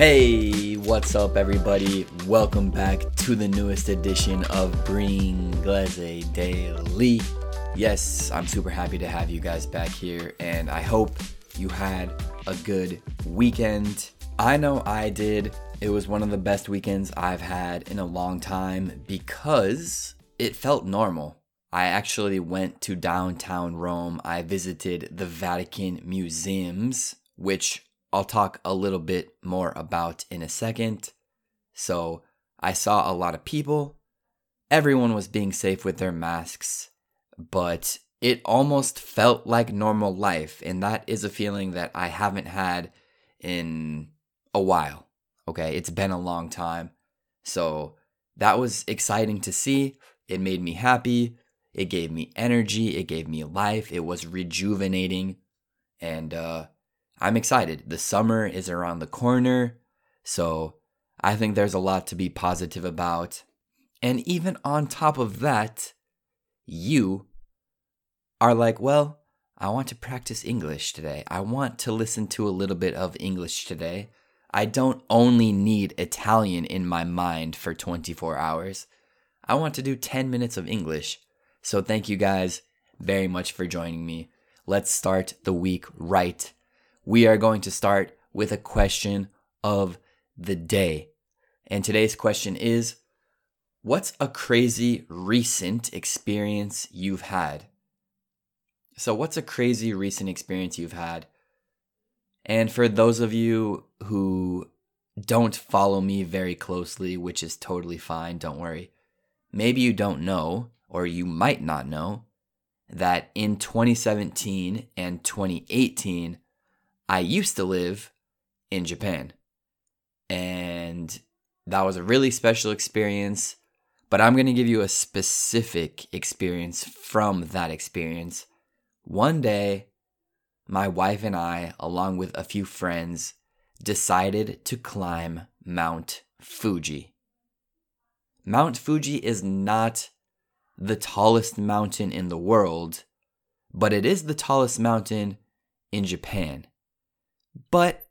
Hey, what's up, everybody? Welcome back to the newest edition of Bringlese Daily. Yes, I'm super happy to have you guys back here, and I hope you had a good weekend. I know I did. It was one of the best weekends I've had in a long time because it felt normal. I actually went to downtown Rome. I visited the Vatican museums, which I'll talk a little bit more about in a second. So, I saw a lot of people. Everyone was being safe with their masks, but it almost felt like normal life. And that is a feeling that I haven't had in a while. Okay. It's been a long time. So, that was exciting to see. It made me happy. It gave me energy. It gave me life. It was rejuvenating. And uh, I'm excited. The summer is around the corner. So I think there's a lot to be positive about. And even on top of that, you are like, well, I want to practice English today. I want to listen to a little bit of English today. I don't only need Italian in my mind for 24 hours. I want to do 10 minutes of English. So thank you guys very much for joining me. Let's start the week right. We are going to start with a question of the day. And today's question is What's a crazy recent experience you've had? So, what's a crazy recent experience you've had? And for those of you who don't follow me very closely, which is totally fine, don't worry. Maybe you don't know, or you might not know, that in 2017 and 2018, I used to live in Japan. And that was a really special experience. But I'm going to give you a specific experience from that experience. One day, my wife and I, along with a few friends, decided to climb Mount Fuji. Mount Fuji is not the tallest mountain in the world, but it is the tallest mountain in Japan. But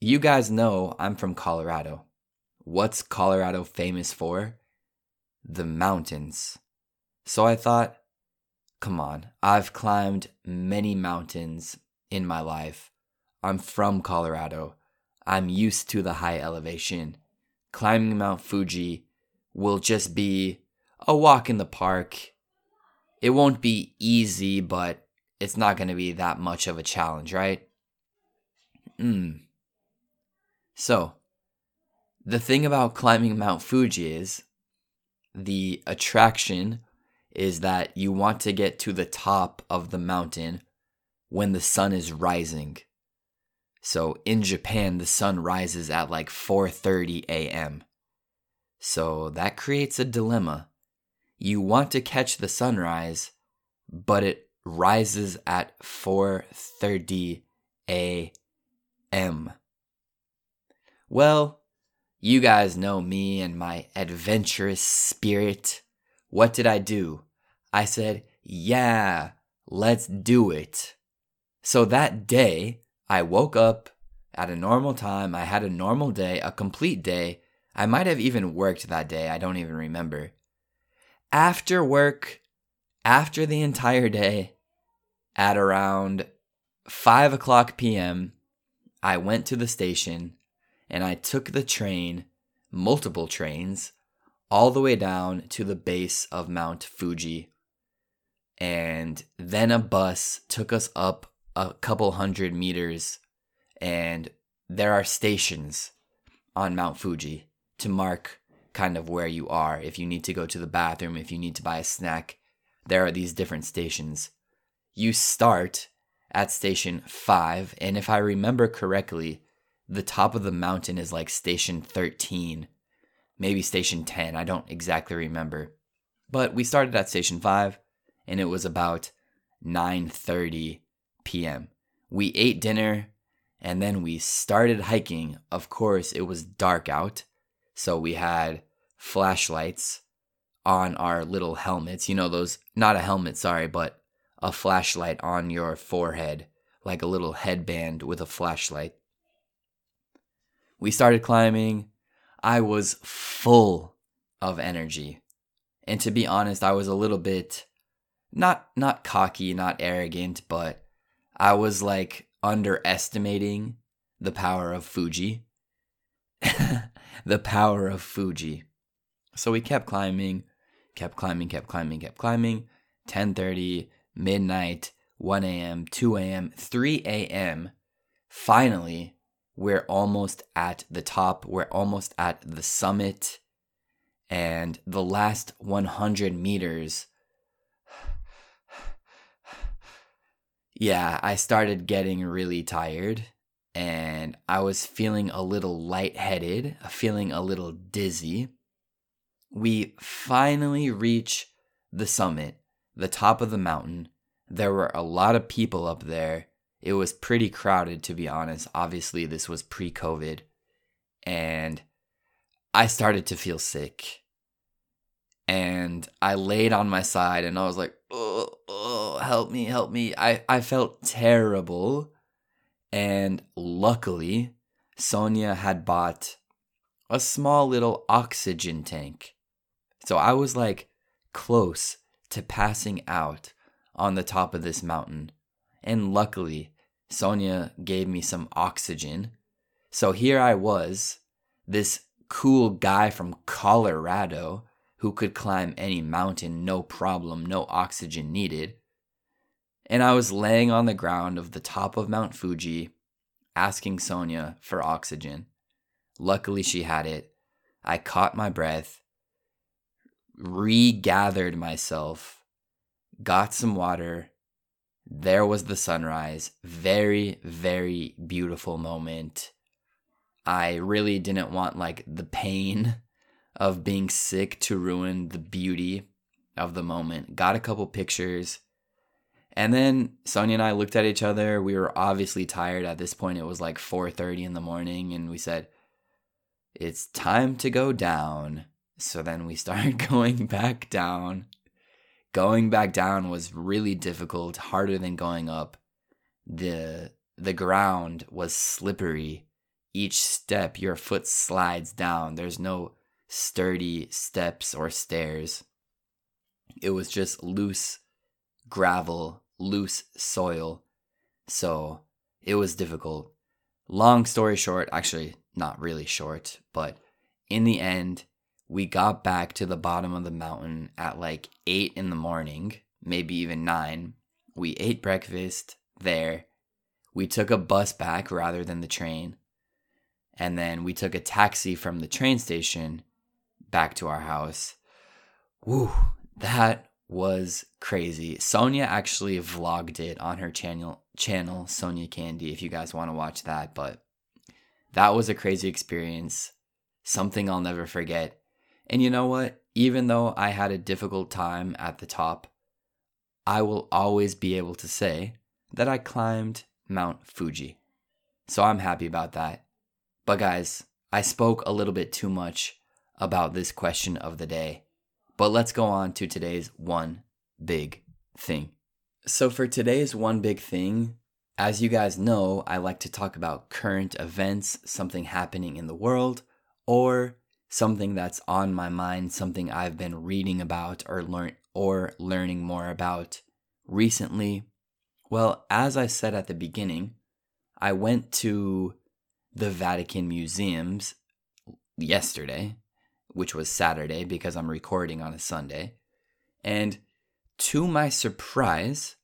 you guys know I'm from Colorado. What's Colorado famous for? The mountains. So I thought, come on, I've climbed many mountains in my life. I'm from Colorado. I'm used to the high elevation. Climbing Mount Fuji will just be a walk in the park. It won't be easy, but it's not going to be that much of a challenge, right? Hmm. So, the thing about climbing Mount Fuji is the attraction is that you want to get to the top of the mountain when the sun is rising. So in Japan the sun rises at like 4:30 a.m. So that creates a dilemma you want to catch the sunrise, but it rises at 4:30 a.m. Well, you guys know me and my adventurous spirit. What did I do? I said, "Yeah, let's do it." So that day, I woke up at a normal time. I had a normal day, a complete day. I might have even worked that day. I don't even remember after work, after the entire day, at around 5 o'clock p.m., I went to the station and I took the train, multiple trains, all the way down to the base of Mount Fuji. And then a bus took us up a couple hundred meters, and there are stations on Mount Fuji to mark kind of where you are. If you need to go to the bathroom, if you need to buy a snack, there are these different stations. You start at station 5, and if I remember correctly, the top of the mountain is like station 13, maybe station 10. I don't exactly remember. But we started at station 5 and it was about 9:30 p.m. We ate dinner and then we started hiking. Of course, it was dark out. So we had flashlights on our little helmets. You know, those, not a helmet, sorry, but a flashlight on your forehead, like a little headband with a flashlight. We started climbing. I was full of energy. And to be honest, I was a little bit not not cocky, not arrogant, but I was like underestimating the power of Fuji. the power of Fuji. So we kept climbing, kept climbing, kept climbing, kept climbing. 10:30, midnight, 1 a.m., 2 a.m., 3 a.m. Finally, we're almost at the top. We're almost at the summit. And the last 100 meters. yeah, I started getting really tired and I was feeling a little lightheaded, feeling a little dizzy. We finally reach the summit, the top of the mountain. There were a lot of people up there. It was pretty crowded, to be honest. Obviously, this was pre COVID. And I started to feel sick. And I laid on my side and I was like, oh, oh help me, help me. I, I felt terrible and luckily, Sonia had bought a small little oxygen tank. So I was like close to passing out on the top of this mountain. And luckily, Sonia gave me some oxygen. So here I was, this cool guy from Colorado who could climb any mountain, no problem, no oxygen needed and I was laying on the ground of the top of Mount Fuji asking Sonia for oxygen. Luckily, she had it. I caught my breath, regathered myself, got some water. There was the sunrise. Very, very beautiful moment. I really didn't want like the pain of being sick to ruin the beauty of the moment. Got a couple pictures and then Sonia and I looked at each other. We were obviously tired at this point. It was like 4:30 in the morning and we said, "It's time to go down." So then we started going back down. Going back down was really difficult, harder than going up. The the ground was slippery. Each step your foot slides down. There's no sturdy steps or stairs. It was just loose gravel loose soil. So it was difficult. Long story short, actually, not really short, but in the end, we got back to the bottom of the mountain at like 8 in the morning, maybe even 9. We ate breakfast there. We took a bus back rather than the train. And then we took a taxi from the train station back to our house. Woo, that was crazy. Sonia actually vlogged it on her channel channel Sonia Candy if you guys want to watch that, but that was a crazy experience. Something I'll never forget. And you know what? Even though I had a difficult time at the top, I will always be able to say that I climbed Mount Fuji. So I'm happy about that. But guys, I spoke a little bit too much about this question of the day. But let's go on to today's one big thing. So, for today's one big thing, as you guys know, I like to talk about current events, something happening in the world, or something that's on my mind, something I've been reading about or learn or learning more about recently. Well, as I said at the beginning, I went to the Vatican museums yesterday which was Saturday because I'm recording on a Sunday. And to my surprise,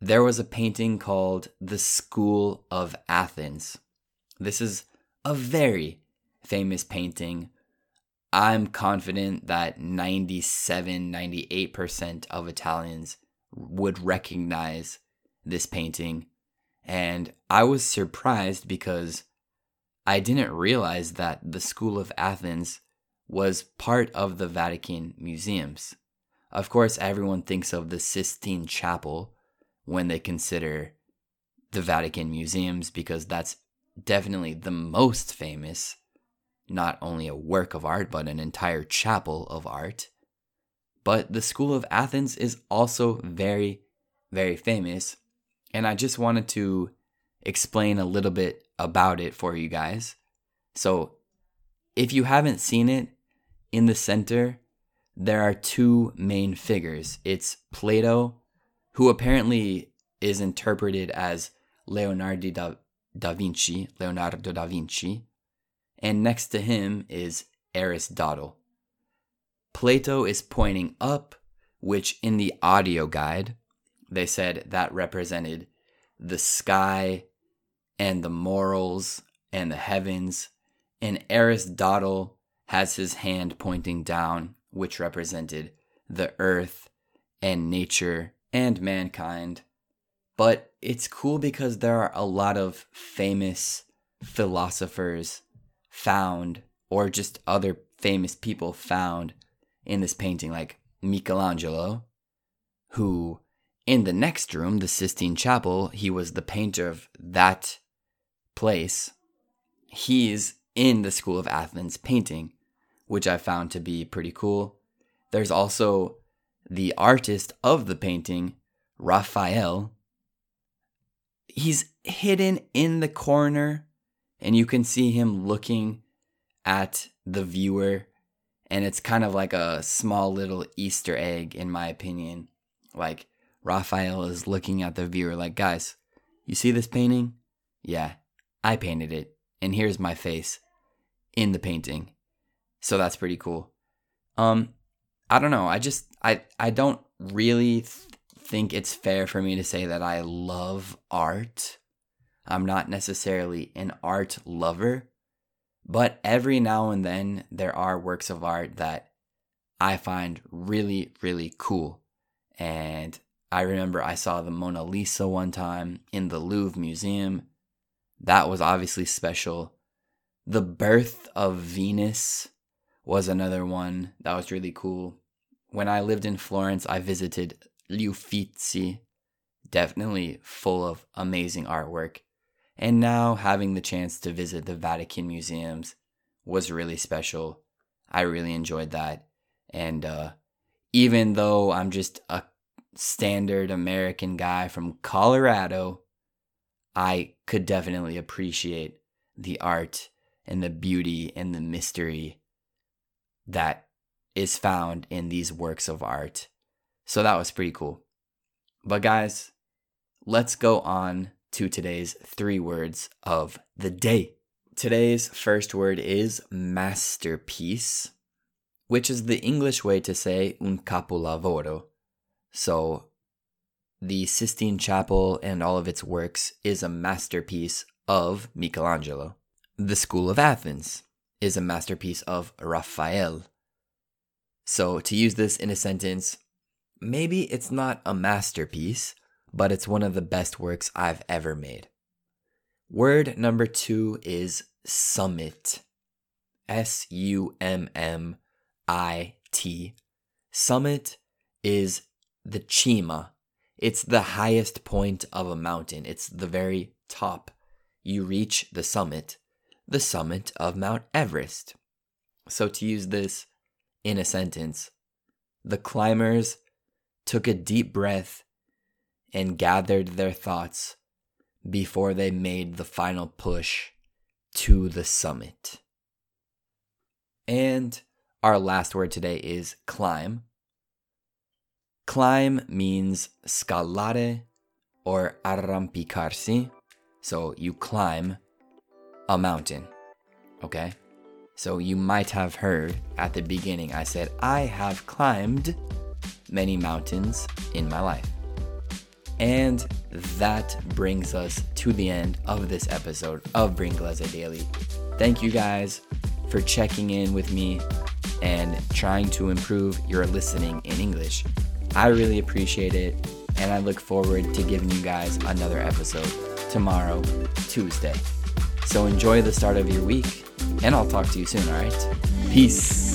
there was a painting called The School of Athens. This is a very famous painting. I'm confident that 97, 98% of Italians would recognize this painting. And I was surprised because I didn't realize that the School of Athens was part of the Vatican museums. Of course, everyone thinks of the Sistine Chapel when they consider the Vatican museums because that's definitely the most famous, not only a work of art, but an entire chapel of art. But the School of Athens is also very, very famous. And I just wanted to explain a little bit about it for you guys. So if you haven't seen it, in the center, there are two main figures. It's Plato, who apparently is interpreted as Leonardo da, da Vinci, Leonardo da Vinci, and next to him is Aristotle. Plato is pointing up, which in the audio guide, they said that represented the sky and the morals and the heavens, and Aristotle has his hand pointing down, which represented the earth and nature and mankind. But it's cool because there are a lot of famous philosophers found, or just other famous people found in this painting, like Michelangelo, who in the next room, the Sistine Chapel, he was the painter of that place. He's in the School of Athens painting, which I found to be pretty cool. There's also the artist of the painting, Raphael. He's hidden in the corner, and you can see him looking at the viewer. And it's kind of like a small little Easter egg, in my opinion. Like, Raphael is looking at the viewer, like, guys, you see this painting? Yeah, I painted it, and here's my face in the painting. So that's pretty cool. Um, I don't know. I just I I don't really th- think it's fair for me to say that I love art. I'm not necessarily an art lover, but every now and then there are works of art that I find really really cool. And I remember I saw the Mona Lisa one time in the Louvre Museum that was obviously special. The Birth of Venus was another one that was really cool. When I lived in Florence, I visited Uffizi, definitely full of amazing artwork. And now having the chance to visit the Vatican museums was really special. I really enjoyed that. And uh, even though I'm just a standard American guy from Colorado, I could definitely appreciate the art and the beauty and the mystery that is found in these works of art. So that was pretty cool. But guys, let's go on to today's three words of the day. Today's first word is masterpiece, which is the English way to say un capolavoro. So the Sistine Chapel and all of its works is a masterpiece of Michelangelo. The School of Athens is a masterpiece of Raphael. So, to use this in a sentence, maybe it's not a masterpiece, but it's one of the best works I've ever made. Word number two is summit. S U M M I T. Summit is the cima. it's the highest point of a mountain, it's the very top. You reach the summit, the summit of Mount Everest. So, to use this in a sentence, the climbers took a deep breath and gathered their thoughts before they made the final push to the summit. And our last word today is climb. Climb means scalare or arrampicarsi. So you climb a mountain. Okay? So you might have heard at the beginning I said, I have climbed many mountains in my life. And that brings us to the end of this episode of Bringlese Daily. Thank you guys for checking in with me and trying to improve your listening in English. I really appreciate it, and I look forward to giving you guys another episode tomorrow, Tuesday. So enjoy the start of your week, and I'll talk to you soon, alright? Peace.